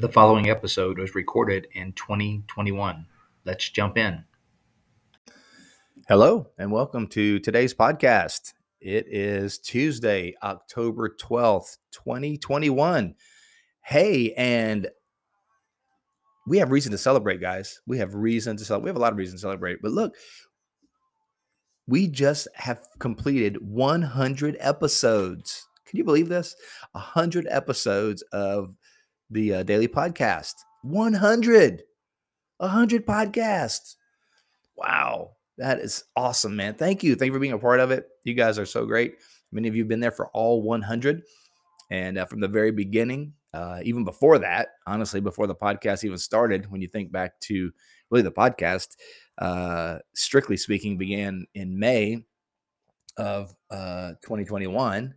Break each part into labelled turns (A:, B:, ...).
A: The following episode was recorded in 2021. Let's jump in.
B: Hello, and welcome to today's podcast. It is Tuesday, October 12th, 2021. Hey, and we have reason to celebrate, guys. We have reason to celebrate. We have a lot of reason to celebrate. But look, we just have completed 100 episodes. Can you believe this? 100 episodes of the uh, daily podcast. 100. 100 podcasts. Wow. That is awesome, man. Thank you. Thank you for being a part of it. You guys are so great. Many of you have been there for all 100. And uh, from the very beginning, uh, even before that, honestly, before the podcast even started, when you think back to really the podcast, uh, strictly speaking, began in May of uh, 2021.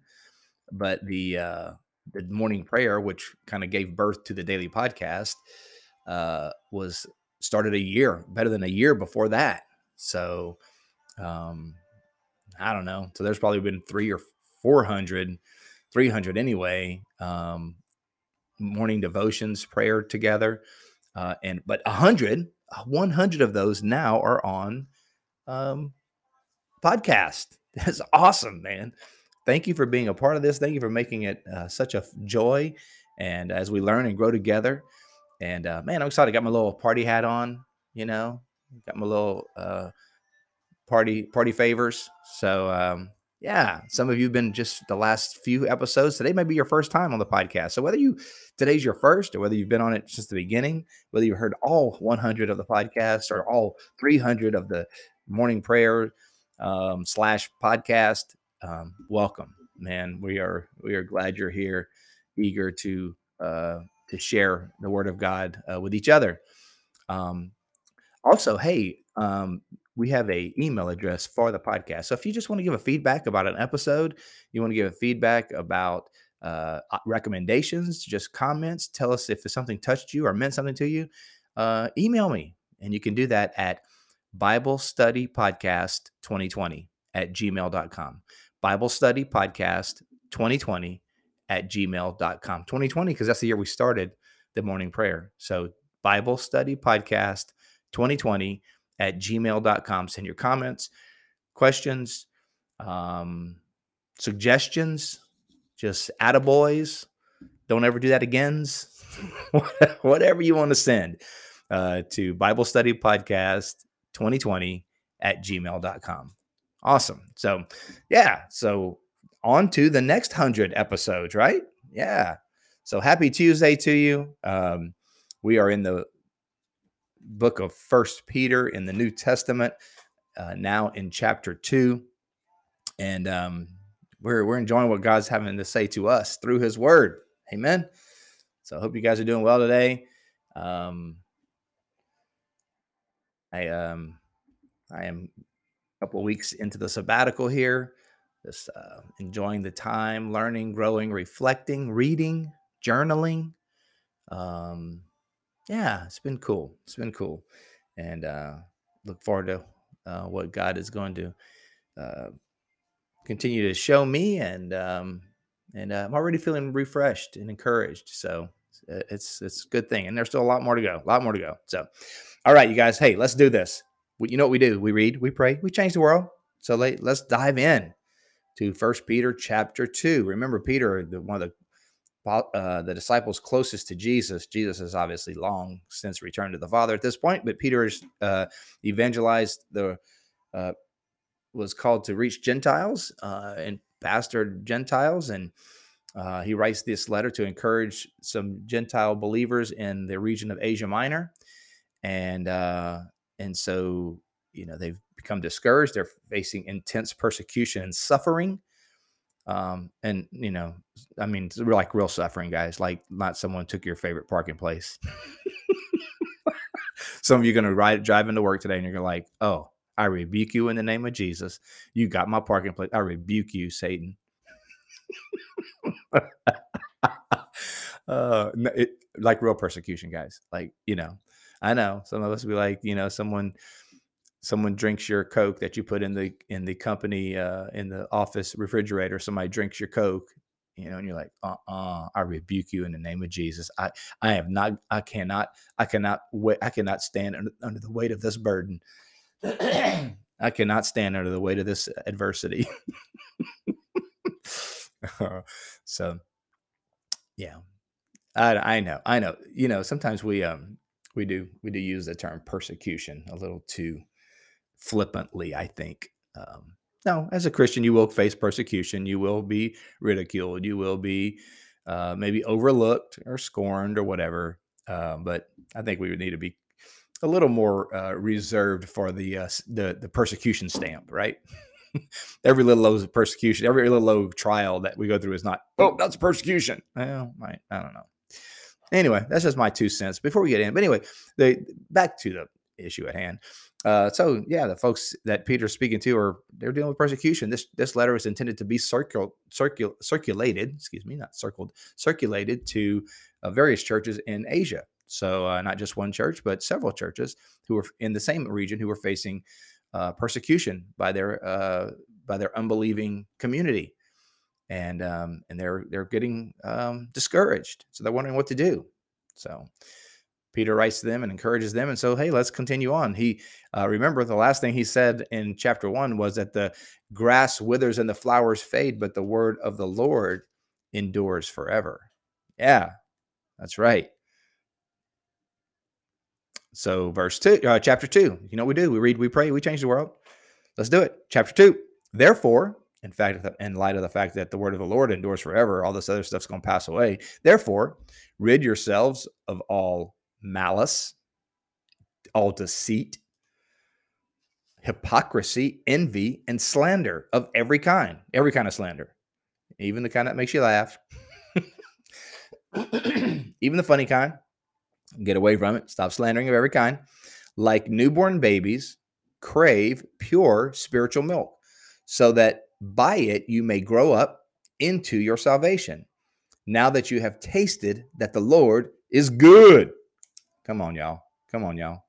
B: But the uh, the morning prayer, which kind of gave birth to the daily podcast, uh, was started a year better than a year before that. So, um, I don't know. So there's probably been three or 400, 300 anyway, um, morning devotions, prayer together. Uh, and, but a hundred, 100 of those now are on, um, podcast. That's awesome, man thank you for being a part of this. Thank you for making it uh, such a joy. And as we learn and grow together, and uh, man, I'm excited. I got my little party hat on. You know, got my little uh, party party favors. So um, yeah, some of you have been just the last few episodes. Today might be your first time on the podcast. So whether you today's your first, or whether you've been on it since the beginning, whether you've heard all 100 of the podcast or all 300 of the morning prayer um, slash podcast, um, welcome, man. We are we are glad you're here, eager to uh, to share the word of God uh, with each other. Um, also, hey, um, we have a email address for the podcast. So if you just want to give a feedback about an episode, you want to give a feedback about uh, recommendations, just comments, tell us if something touched you or meant something to you, uh, email me. And you can do that at Bible Study Podcast 2020 at gmail.com. Bible Study Podcast 2020 at gmail.com. 2020, because that's the year we started the morning prayer. So Bible Study Podcast 2020 at gmail.com. Send your comments, questions, um, suggestions, just attaboys. Don't ever do that again. Whatever you want to send uh, to Bible Study Podcast 2020 at gmail.com. Awesome. So, yeah. So, on to the next 100 episodes, right? Yeah. So, happy Tuesday to you. Um, we are in the book of First Peter in the New Testament, uh, now in chapter two. And um, we're, we're enjoying what God's having to say to us through his word. Amen. So, I hope you guys are doing well today. Um, I um I am couple weeks into the sabbatical here, just uh, enjoying the time, learning, growing, reflecting, reading, journaling. Um, yeah, it's been cool. It's been cool, and uh, look forward to uh, what God is going to uh, continue to show me, and um, and uh, I'm already feeling refreshed and encouraged. So it's it's a good thing, and there's still a lot more to go. A lot more to go. So, all right, you guys. Hey, let's do this you know what we do? We read, we pray, we change the world. So let, let's dive in to First Peter chapter two. Remember, Peter, the, one of the uh, the disciples closest to Jesus. Jesus has obviously long since returned to the Father at this point, but Peter uh, evangelized the uh, was called to reach Gentiles uh, and pastored Gentiles, and uh, he writes this letter to encourage some Gentile believers in the region of Asia Minor, and uh, and so, you know, they've become discouraged. They're facing intense persecution and suffering. Um, and, you know, I mean, like real suffering, guys, like not someone took your favorite parking place. Some of you are going to ride drive into work today and you're gonna like, oh, I rebuke you in the name of Jesus. You got my parking place. I rebuke you, Satan. uh, it, like real persecution, guys. Like, you know, I know some of us be like, you know, someone someone drinks your coke that you put in the in the company uh in the office refrigerator somebody drinks your coke you know and you're like uh-uh i rebuke you in the name of jesus. I i have not i cannot i cannot wait i cannot stand under, under the weight of this burden. I cannot stand under the weight of this adversity. So yeah. I, I know i know. You know sometimes we um we do we do use the term persecution a little too flippantly, I think. Um, now, as a Christian, you will face persecution. You will be ridiculed. You will be uh, maybe overlooked or scorned or whatever. Uh, but I think we would need to be a little more uh, reserved for the, uh, the the persecution stamp, right? every little low persecution, every little low trial that we go through is not, oh, that's persecution. Well, I don't know. Anyway, that's just my two cents before we get in. But anyway, the back to the issue at hand. Uh, so yeah, the folks that Peter's speaking to are they're dealing with persecution. This this letter is intended to be circul, circul circulated, excuse me, not circled, circulated to uh, various churches in Asia. So uh, not just one church, but several churches who were in the same region who were facing uh, persecution by their uh, by their unbelieving community, and um, and they're they're getting um, discouraged. So they're wondering what to do. So Peter writes to them and encourages them. And so, hey, let's continue on. He, uh, remember, the last thing he said in chapter one was that the grass withers and the flowers fade, but the word of the Lord endures forever. Yeah, that's right. So, verse two, uh, chapter two, you know, we do. We read, we pray, we change the world. Let's do it. Chapter two. Therefore, in fact, in light of the fact that the word of the Lord endures forever, all this other stuff's going to pass away. Therefore, rid yourselves of all malice, all deceit, hypocrisy, envy, and slander of every kind, every kind of slander, even the kind that makes you laugh, even the funny kind. Get away from it. Stop slandering of every kind. Like newborn babies, crave pure spiritual milk, so that by it you may grow up into your salvation. Now that you have tasted that the Lord is good. Come on, y'all. Come on, y'all.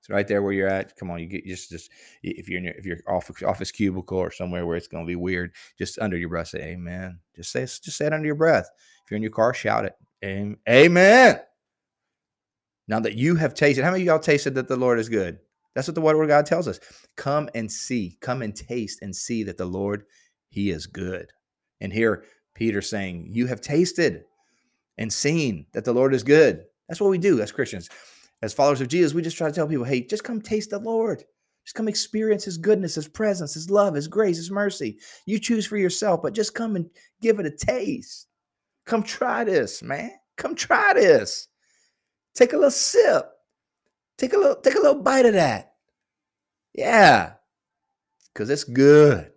B: It's right there where you're at. Come on, you get just just if you're in your if you're office office cubicle or somewhere where it's going to be weird, just under your breath say Amen. Just say just say it under your breath. If you're in your car, shout it. Amen. Now that you have tasted, how many of y'all tasted that the Lord is good? That's what the word of God tells us. Come and see, come and taste and see that the Lord, He is good. And here Peter saying, You have tasted and seen that the Lord is good. That's what we do as Christians. As followers of Jesus, we just try to tell people, hey, just come taste the Lord. Just come experience his goodness, his presence, his love, his grace, his mercy. You choose for yourself, but just come and give it a taste. Come try this, man. Come try this. Take a little sip. Take a little, take a little bite of that. Yeah. Because it's good.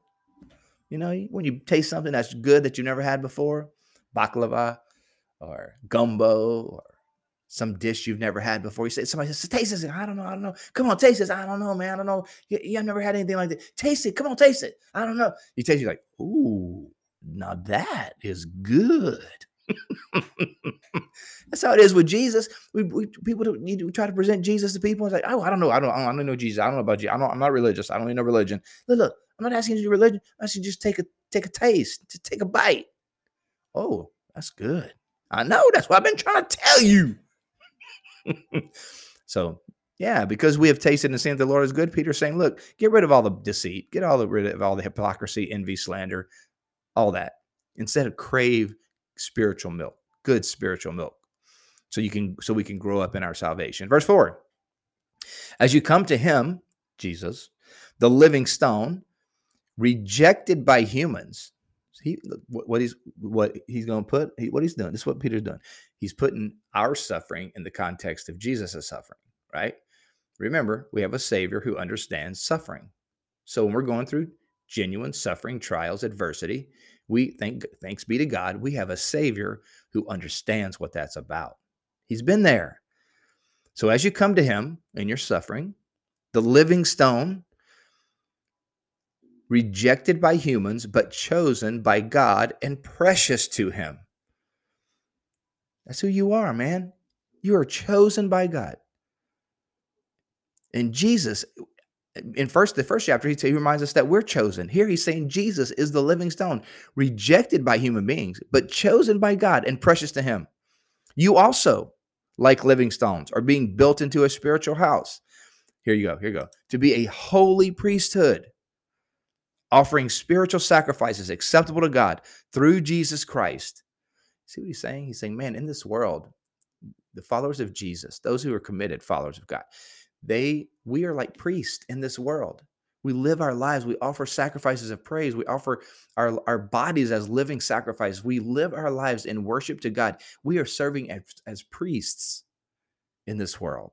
B: You know, when you taste something that's good that you never had before, baklava or gumbo or some dish you've never had before. You say somebody says, "Taste this." I don't know. I don't know. Come on, taste this. I don't know, man. I don't know. You, you have never had anything like that. Taste it. Come on, taste it. I don't know. You taste. You're like, ooh, now that is good. That's how it is with Jesus. We, we people need to try to present Jesus to people. It's like, oh, I don't know. I don't. I don't know Jesus. I don't know about you. I don't. I'm not religious. I don't even know religion. Look, look. I'm not asking you to religion. I should just take a take a taste, to take a bite. Oh, that's good. I know. That's what I've been trying to tell you. so yeah, because we have tasted and seen that the Lord is good. Peter's saying, look, get rid of all the deceit, get all the rid of all the hypocrisy, envy, slander, all that. Instead of crave spiritual milk, good spiritual milk. So you can so we can grow up in our salvation. Verse 4. As you come to him, Jesus, the living stone, rejected by humans. He what he's what he's going to put he, what he's doing. This is what Peter's doing he's putting our suffering in the context of Jesus' suffering, right? Remember, we have a Savior who understands suffering. So when we're going through genuine suffering, trials, adversity, we thank thanks be to God, we have a Savior who understands what that's about. He's been there. So as you come to him in your suffering, the living stone, rejected by humans, but chosen by God and precious to him. That's who you are, man. You are chosen by God. And Jesus, in first the first chapter, he, he reminds us that we're chosen. Here he's saying Jesus is the living stone, rejected by human beings, but chosen by God and precious to him. You also, like living stones, are being built into a spiritual house. Here you go. Here you go. To be a holy priesthood, offering spiritual sacrifices acceptable to God through Jesus Christ. See what he's saying? He's saying, man, in this world, the followers of Jesus, those who are committed followers of God, they we are like priests in this world. We live our lives. We offer sacrifices of praise. We offer our, our bodies as living sacrifice. We live our lives in worship to God. We are serving as, as priests in this world.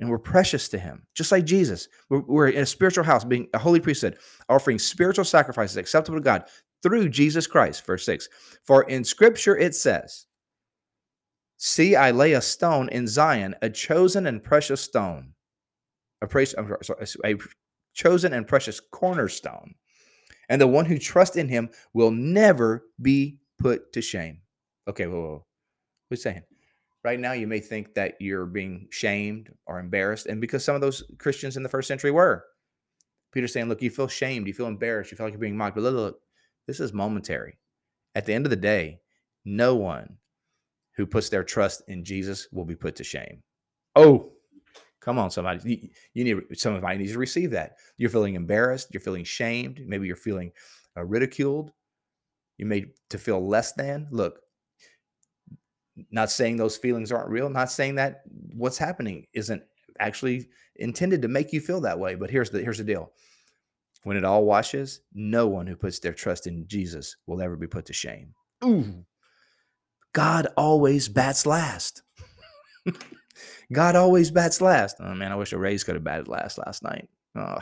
B: And we're precious to Him, just like Jesus. We're, we're in a spiritual house, being a holy priesthood, offering spiritual sacrifices acceptable to God through Jesus Christ. Verse 6 For in Scripture it says, See, I lay a stone in Zion, a chosen and precious stone, a, sorry, a chosen and precious cornerstone. And the one who trusts in him will never be put to shame. Okay, whoa, whoa. What's saying? Right now, you may think that you're being shamed or embarrassed, and because some of those Christians in the first century were. Peter's saying, Look, you feel shamed, you feel embarrassed, you feel like you're being mocked, but look, look, this is momentary. At the end of the day, no one who puts their trust in Jesus will be put to shame. Oh, come on, somebody. You, you need somebody needs to receive that. You're feeling embarrassed. You're feeling shamed. Maybe you're feeling uh, ridiculed. You made to feel less than. Look, not saying those feelings aren't real. Not saying that what's happening isn't actually intended to make you feel that way. But here's the here's the deal. When it all washes, no one who puts their trust in Jesus will ever be put to shame. Ooh. God always bats last. God always bats last. Oh man, I wish the Rays could have batted last last night. Oh.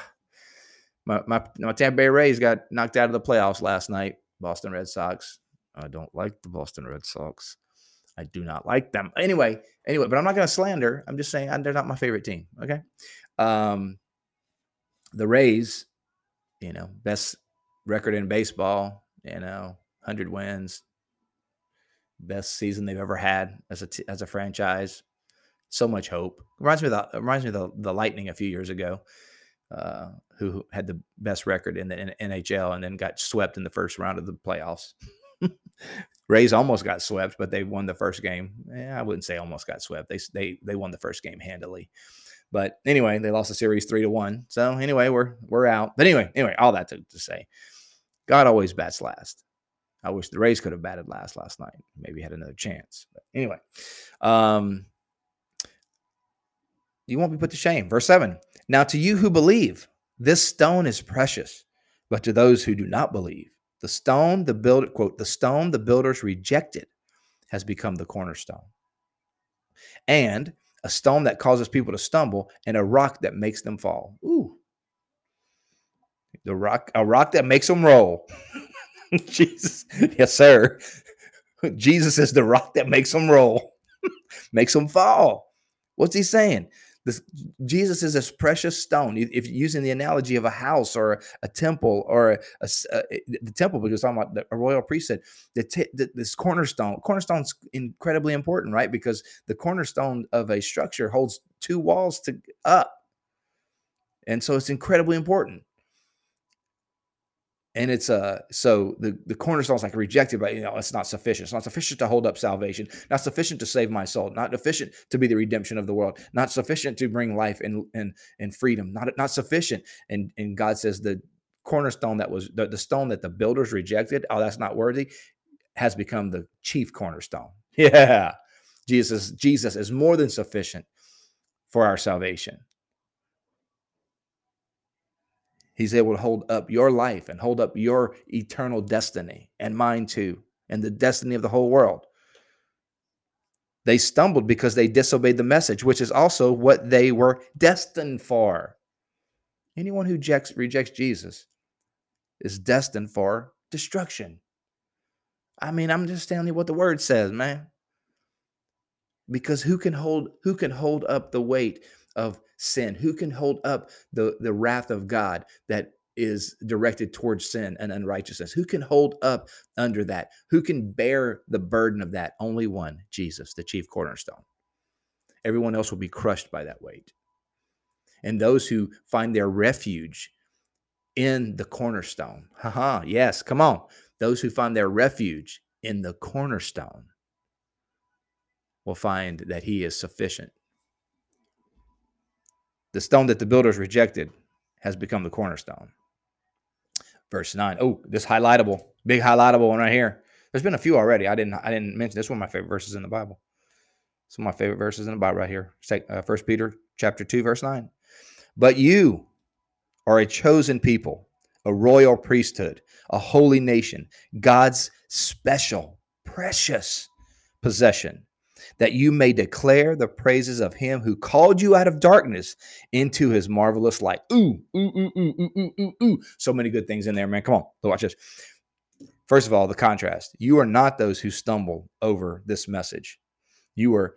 B: My, my, my Tampa Bay Rays got knocked out of the playoffs last night. Boston Red Sox. I don't like the Boston Red Sox. I do not like them. Anyway, anyway, but I'm not going to slander. I'm just saying they're not my favorite team. Okay. Um, the Rays, you know, best record in baseball, you know, 100 wins, best season they've ever had as a t- as a franchise. So much hope. Reminds me of the reminds me of the, the Lightning a few years ago, uh, who had the best record in the NHL and then got swept in the first round of the playoffs. Rays almost got swept, but they won the first game. Eh, I wouldn't say almost got swept. They they they won the first game handily. But anyway, they lost the series three to one. So anyway, we're we're out. But anyway, anyway, all that to, to say, God always bats last. I wish the Rays could have batted last last night. Maybe had another chance. But anyway, um, you won't be put to shame. Verse 7 Now to you who believe, this stone is precious, but to those who do not believe, the stone the builder, quote, the stone the builders rejected has become the cornerstone. And a stone that causes people to stumble, and a rock that makes them fall. Ooh. The rock, a rock that makes them roll. Jesus, yes, sir. Jesus is the rock that makes them roll, makes them fall. What's he saying? This, Jesus is this precious stone. If using the analogy of a house or a temple or a, a, a uh, the temple, because I'm talking about a royal priesthood, the, t- the, this cornerstone, cornerstone's incredibly important, right? Because the cornerstone of a structure holds two walls to up, and so it's incredibly important and it's uh so the the cornerstone is like rejected but you know it's not sufficient. It's not sufficient to hold up salvation. Not sufficient to save my soul. Not sufficient to be the redemption of the world. Not sufficient to bring life and and and freedom. Not not sufficient. And and god says the cornerstone that was the, the stone that the builders rejected oh that's not worthy has become the chief cornerstone. Yeah. Jesus jesus is more than sufficient for our salvation He's able to hold up your life and hold up your eternal destiny and mine too, and the destiny of the whole world. They stumbled because they disobeyed the message, which is also what they were destined for. Anyone who rejects, rejects Jesus is destined for destruction. I mean, I'm just telling you what the word says, man. because who can hold who can hold up the weight of sin? Who can hold up the the wrath of god that is directed towards sin and unrighteousness? Who can hold up under that? Who can bear the burden of that? Only one jesus the chief cornerstone. Everyone else will be crushed by that weight. And those who find their refuge in the cornerstone haha yes come on. Those who find their refuge in the cornerstone will find that he is sufficient. The stone that the builders rejected has become the cornerstone. Verse 9. Oh, this highlightable, big highlightable one right here. There's been a few already. I didn't I didn't mention this one of my favorite verses in the Bible. Some of my favorite verses in the Bible right here. Uh, First Peter chapter 2, verse 9. But you are a chosen people, a royal priesthood, a holy nation, God's special, precious possession that you may declare the praises of him who called you out of darkness into his marvelous light. Ooh, ooh, ooh, ooh, ooh, ooh, ooh, ooh. So many good things in there, man. Come on, watch this. First of all, the contrast. You are not those who stumble over this message. You are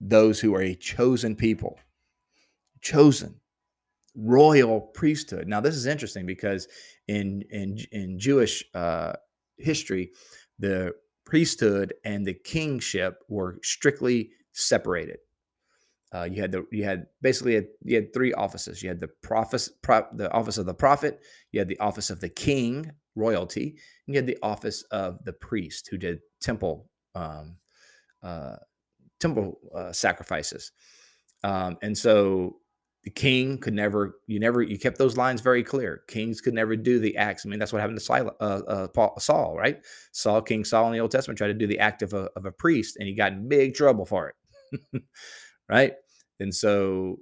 B: those who are a chosen people, chosen royal priesthood. Now, this is interesting because in in in Jewish uh, history, the priesthood and the kingship were strictly separated. Uh, you had the you had basically you had three offices. You had the prophet, pro, the office of the prophet. You had the office of the king, royalty, and you had the office of the priest, who did temple um, uh, temple uh, sacrifices. Um, and so the king could never you never you kept those lines very clear. Kings could never do the acts i mean that's what happened to Saul, uh, uh, Paul, Saul right? Saul king saul in the old testament tried to do the act of a, of a priest and he got in big trouble for it right? And so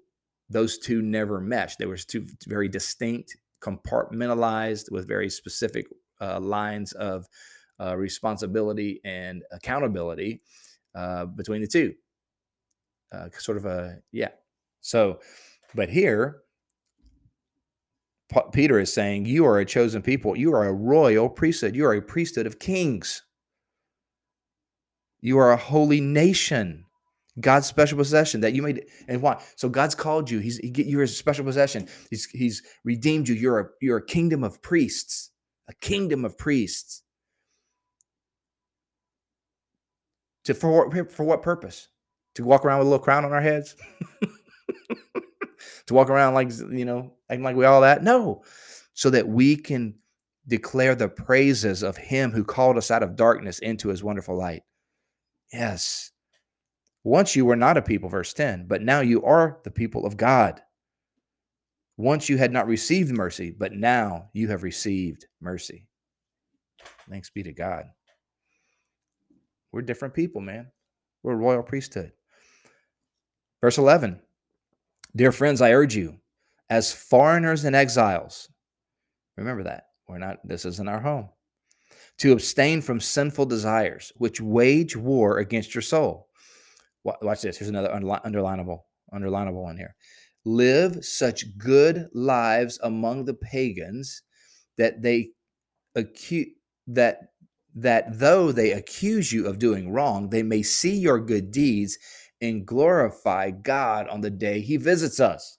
B: those two never meshed. They were two very distinct compartmentalized with very specific uh, lines of uh, responsibility and accountability uh, between the two. Uh, sort of a yeah. So but here, Peter is saying, You are a chosen people. You are a royal priesthood. You are a priesthood of kings. You are a holy nation, God's special possession that you made. And why? So God's called you. He's he, you're a special possession. He's He's redeemed you. You're a you're a kingdom of priests, a kingdom of priests. To for for what purpose? To walk around with a little crown on our heads? to walk around like you know acting like we all that? No. So that we can declare the praises of him who called us out of darkness into his wonderful light. Yes. Once you were not a people verse 10 but now you are the people of god. Once you had not received mercy but now you have received mercy. Thanks be to god. We're different people man. We're a royal priesthood. Verse 11 Dear friends, I urge you, as foreigners and exiles, remember that. We're not, this isn't our home. To abstain from sinful desires, which wage war against your soul. Watch this. Here's another underlinable, underlinable one here. Live such good lives among the pagans that they accuse that that though they accuse you of doing wrong, they may see your good deeds and glorify God on the day he visits us.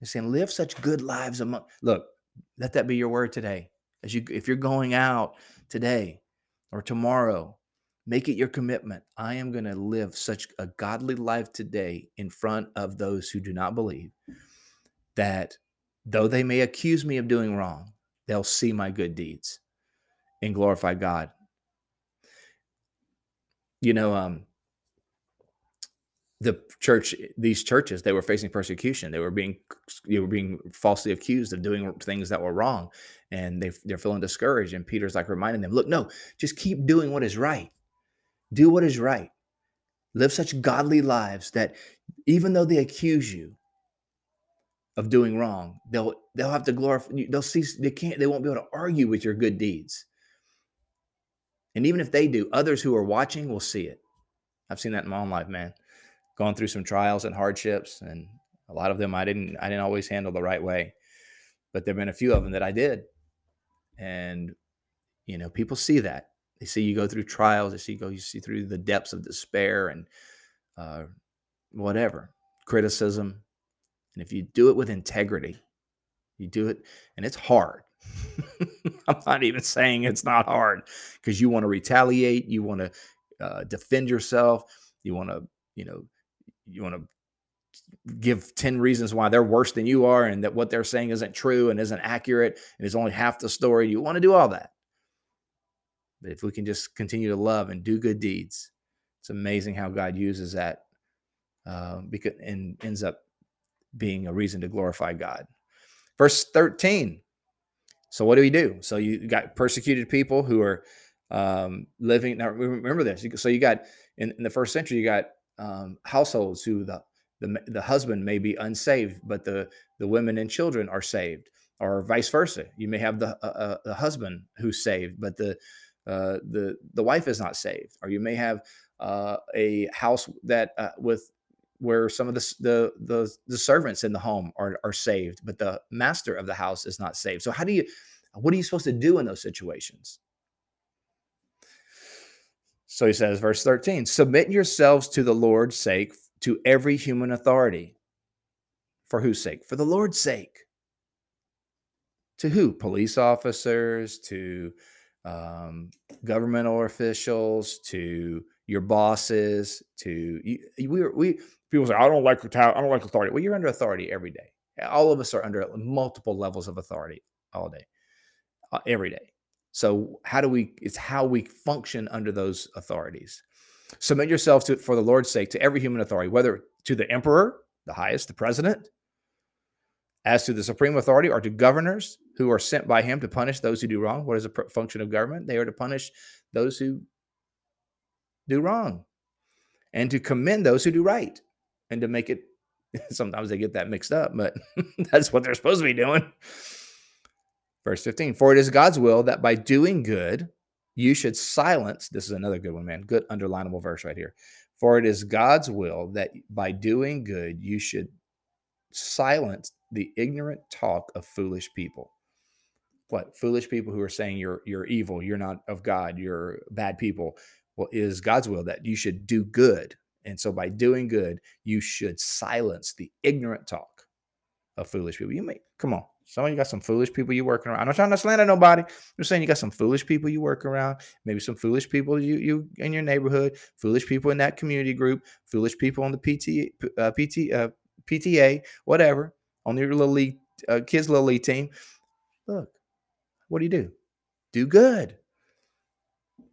B: He's saying, live such good lives among look, let that be your word today. As you if you're going out today or tomorrow, make it your commitment. I am going to live such a godly life today in front of those who do not believe that though they may accuse me of doing wrong, they'll see my good deeds and glorify God. You know, um, the church these churches they were facing persecution they were being they were being falsely accused of doing things that were wrong and they, they're feeling discouraged and peter's like reminding them look no just keep doing what is right. Do what is right. Live such godly lives that even though they accuse you of doing wrong they'll they'll have to glorify they'll see they can't they won't be able to argue with your good deeds. And even if they do others who are watching will see it. I've seen that in my own life man gone through some trials and hardships, and a lot of them I didn't I didn't always handle the right way, but there've been a few of them that I did, and you know people see that They see you go through trials. They see you go, you see through the depths of despair and uh, whatever, criticism. And if you do it with integrity, you do it, and it's hard. I'm not even saying it's not hard because you want to retaliate, you want to uh, defend yourself, you want to, you know, you want to give 10 reasons why they're worse than you are and that what they're saying isn't true and isn't accurate and is only half the story. You want to do all that. But if we can just continue to love and do good deeds, it's amazing how God uses that uh, because, and ends up being a reason to glorify God. Verse 13. So what do we do? So you got persecuted people who are um, living. Now remember this. So you got in, in the first century, you got um, households who the, the the husband may be unsaved, but the the women and children are saved, or vice versa. You may have the uh, uh the husband who's saved, but the uh, the the wife is not saved, or you may have uh, a house that uh, with where some of the, the, the the servants in the home are are saved, but the master of the house is not saved. So how do you what are you supposed to do in those situations? So he says, verse 13, submit yourselves to the Lord's sake to every human authority. For whose sake? For the Lord's sake. To who? Police officers, to um, governmental officials, to your bosses, to you, we we people say I don't like I don't like authority. Well, you're under authority every day. All of us are under multiple levels of authority all day, uh, every day. So how do we? It's how we function under those authorities. Submit yourselves to, for the Lord's sake, to every human authority, whether to the emperor, the highest, the president, as to the supreme authority, or to governors who are sent by him to punish those who do wrong. What is the function of government? They are to punish those who do wrong and to commend those who do right and to make it sometimes they get that mixed up but that's what they're supposed to be doing verse 15 for it is god's will that by doing good you should silence this is another good one man good underlinable verse right here. For it is god's will that by doing good you should silence the ignorant talk of foolish people. What foolish people who are saying you're you're evil you're not of god you're bad people. Well is god's will that you should do good and so by doing good you should silence the ignorant talk of foolish people. You may come on some of you got some foolish people you working around. I'm not trying to slander nobody. I'm saying you got some foolish people you work around. Maybe some foolish people you you in your neighborhood. Foolish people in that community group. Foolish people on the pt uh, pt uh, pta whatever on your little league uh, kids little league team. Look what do you do? Do good.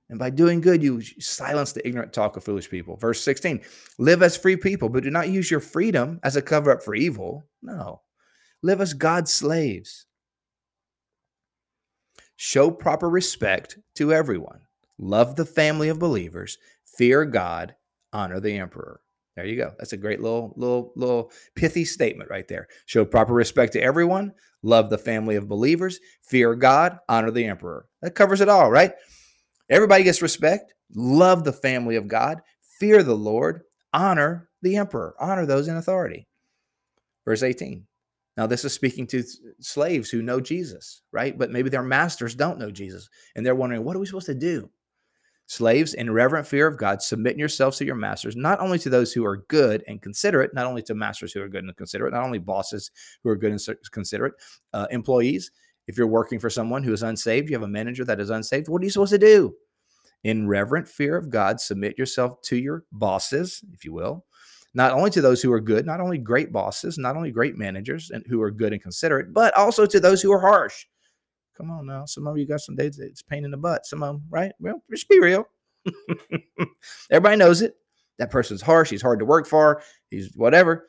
B: And by doing good, you silence the ignorant talk of foolish people. Verse 16 live as free people, but do not use your freedom as a cover up for evil. No, live as God's slaves. Show proper respect to everyone. Love the family of believers. Fear God. Honor the emperor. There you go. That's a great little, little, little pithy statement right there. Show proper respect to everyone. Love the family of believers. Fear God. Honor the emperor. That covers it all, right? Everybody gets respect. Love the family of God. Fear the Lord. Honor the emperor. Honor those in authority. Verse 18. Now, this is speaking to slaves who know Jesus, right? But maybe their masters don't know Jesus. And they're wondering, what are we supposed to do? Slaves, in reverent fear of God, submit yourselves to your masters, not only to those who are good and considerate, not only to masters who are good and considerate, not only bosses who are good and considerate, uh, employees, if you're working for someone who is unsaved, you have a manager that is unsaved, what are you supposed to do? In reverent fear of God, submit yourself to your bosses, if you will, not only to those who are good, not only great bosses, not only great managers and who are good and considerate, but also to those who are harsh. Come on now. Some of you got some days it's pain in the butt. Some of them, right? Well, just be real. Everybody knows it. That person's harsh. He's hard to work for. He's whatever.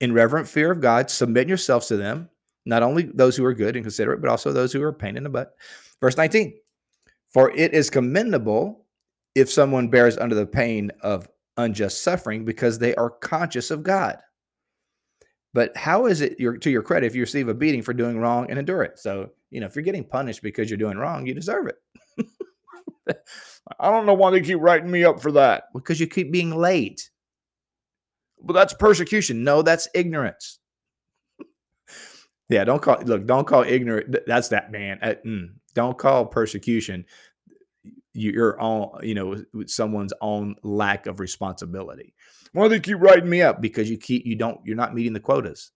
B: In reverent fear of God, submit yourselves to them not only those who are good and considerate, but also those who are pain in the butt. Verse 19 For it is commendable if someone bears under the pain of unjust suffering because they are conscious of God. But how is it your, to your credit if you receive a beating for doing wrong and endure it? So, you know, if you're getting punished because you're doing wrong, you deserve it. I don't know why they keep writing me up for that. Because you keep being late. But that's persecution. No, that's ignorance. Yeah, don't call look, don't call ignorant. That's that man. Uh, mm, don't call persecution. Your own, you know, someone's own lack of responsibility. Why do they keep writing me up? Because you keep you don't you're not meeting the quotas.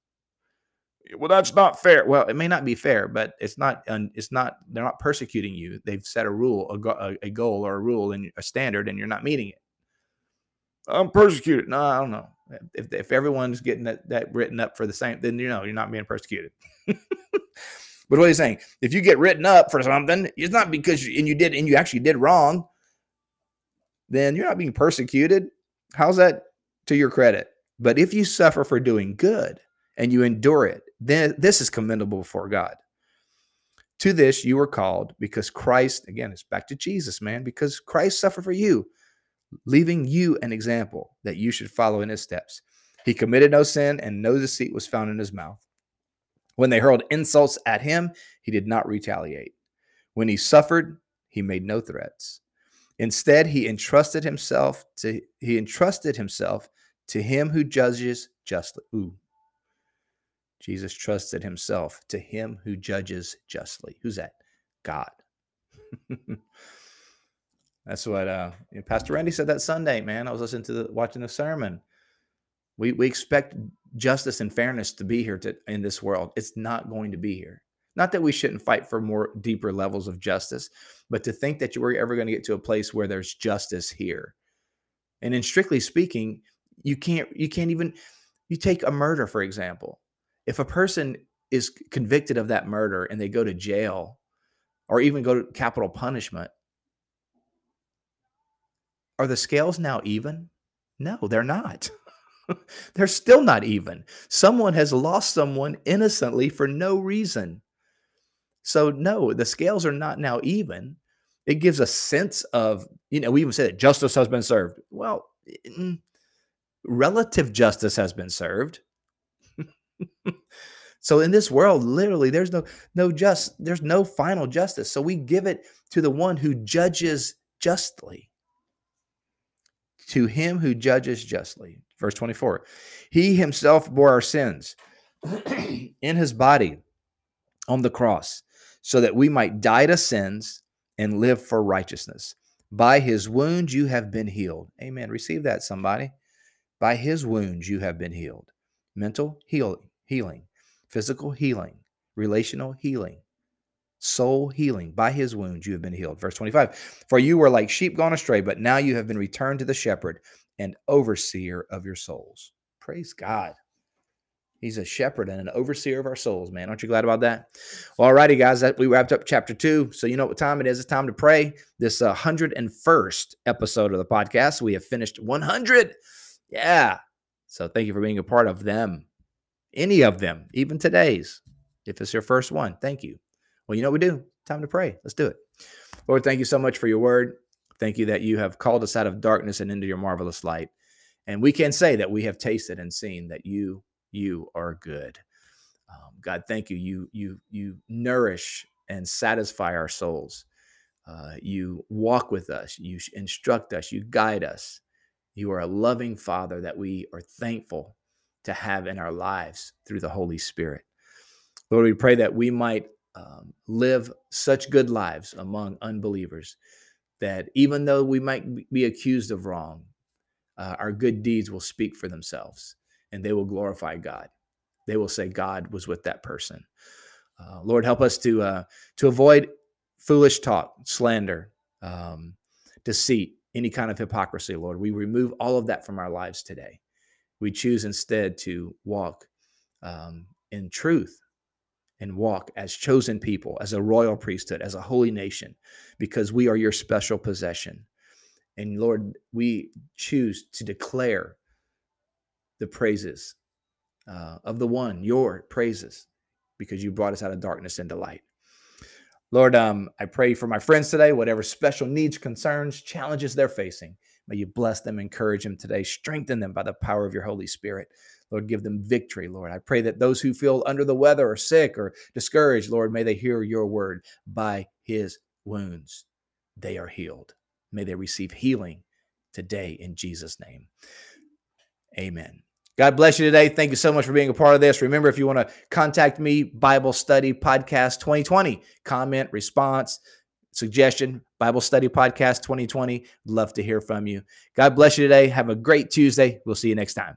B: Well, that's not fair. Well, it may not be fair, but it's not. It's not. They're not persecuting you. They've set a rule, a, a goal, or a rule and a standard, and you're not meeting it. I'm persecuted. No, I don't know. If, if everyone's getting that, that written up for the same, then you know you're not being persecuted. But what he's saying, if you get written up for something, it's not because you, and you did and you actually did wrong, then you're not being persecuted. How's that to your credit? But if you suffer for doing good and you endure it, then this is commendable before God. To this you were called because Christ, again, it's back to Jesus, man, because Christ suffered for you, leaving you an example that you should follow in his steps. He committed no sin and no deceit was found in his mouth. When they hurled insults at him, he did not retaliate. When he suffered, he made no threats. Instead, he entrusted himself to he entrusted himself to him who judges justly. Ooh. Jesus trusted himself to him who judges justly. Who's that? God. That's what uh, Pastor Randy said that Sunday, man. I was listening to the watching the sermon. We we expect justice and fairness to be here to, in this world. It's not going to be here. Not that we shouldn't fight for more deeper levels of justice, but to think that are ever going to get to a place where there's justice here. And in strictly speaking, you can't you can't even you take a murder for example. If a person is convicted of that murder and they go to jail or even go to capital punishment, are the scales now even? No, they're not. They're still not even. Someone has lost someone innocently for no reason. So, no, the scales are not now even. It gives a sense of, you know, we even said that justice has been served. Well, mm, relative justice has been served. so in this world literally there's no no just there's no final justice so we give it to the one who judges justly to him who judges justly Verse 24 He himself bore our sins in his body on the cross, so that we might die to sins and live for righteousness. By his wounds you have been healed. Amen. Receive that, somebody. By his wounds you have been healed. Mental healing, healing, physical healing, relational healing, soul healing. By his wounds you have been healed. Verse 25 For you were like sheep gone astray, but now you have been returned to the shepherd and overseer of your souls. Praise God. He's a shepherd and an overseer of our souls, man. Aren't you glad about that? Well, alrighty, guys. That, we wrapped up chapter two. So you know what time it is. It's time to pray. This uh, 101st episode of the podcast. We have finished 100. Yeah. So thank you for being a part of them. Any of them, even today's. If it's your first one, thank you. Well, you know what we do? Time to pray. Let's do it. Lord, thank you so much for your word. Thank you that you have called us out of darkness and into your marvelous light. And we can say that we have tasted and seen that you, you are good. Um, God, thank you. You, you, you nourish and satisfy our souls. Uh, you walk with us. You instruct us. You guide us. You are a loving Father that we are thankful to have in our lives through the Holy Spirit. Lord, we pray that we might um, live such good lives among unbelievers that even though we might be accused of wrong, uh, our good deeds will speak for themselves and they will glorify God. They will say God was with that person. Uh, Lord, help us to uh, to avoid foolish talk, slander, um, deceit, any kind of hypocrisy. Lord, we remove all of that from our lives today. We choose instead to walk um, in truth and walk as chosen people, as a royal priesthood, as a holy nation, because we are your special possession. And Lord, we choose to declare the praises uh, of the one, your praises, because you brought us out of darkness into light. Lord, um, I pray for my friends today, whatever special needs, concerns, challenges they're facing. May you bless them, encourage them today, strengthen them by the power of your Holy Spirit. Lord, give them victory, Lord. I pray that those who feel under the weather or sick or discouraged, Lord, may they hear your word by his wounds. They are healed. May they receive healing today in Jesus' name. Amen. God bless you today. Thank you so much for being a part of this. Remember, if you want to contact me, Bible Study Podcast 2020, comment, response, suggestion, Bible Study Podcast 2020. Love to hear from you. God bless you today. Have a great Tuesday. We'll see you next time.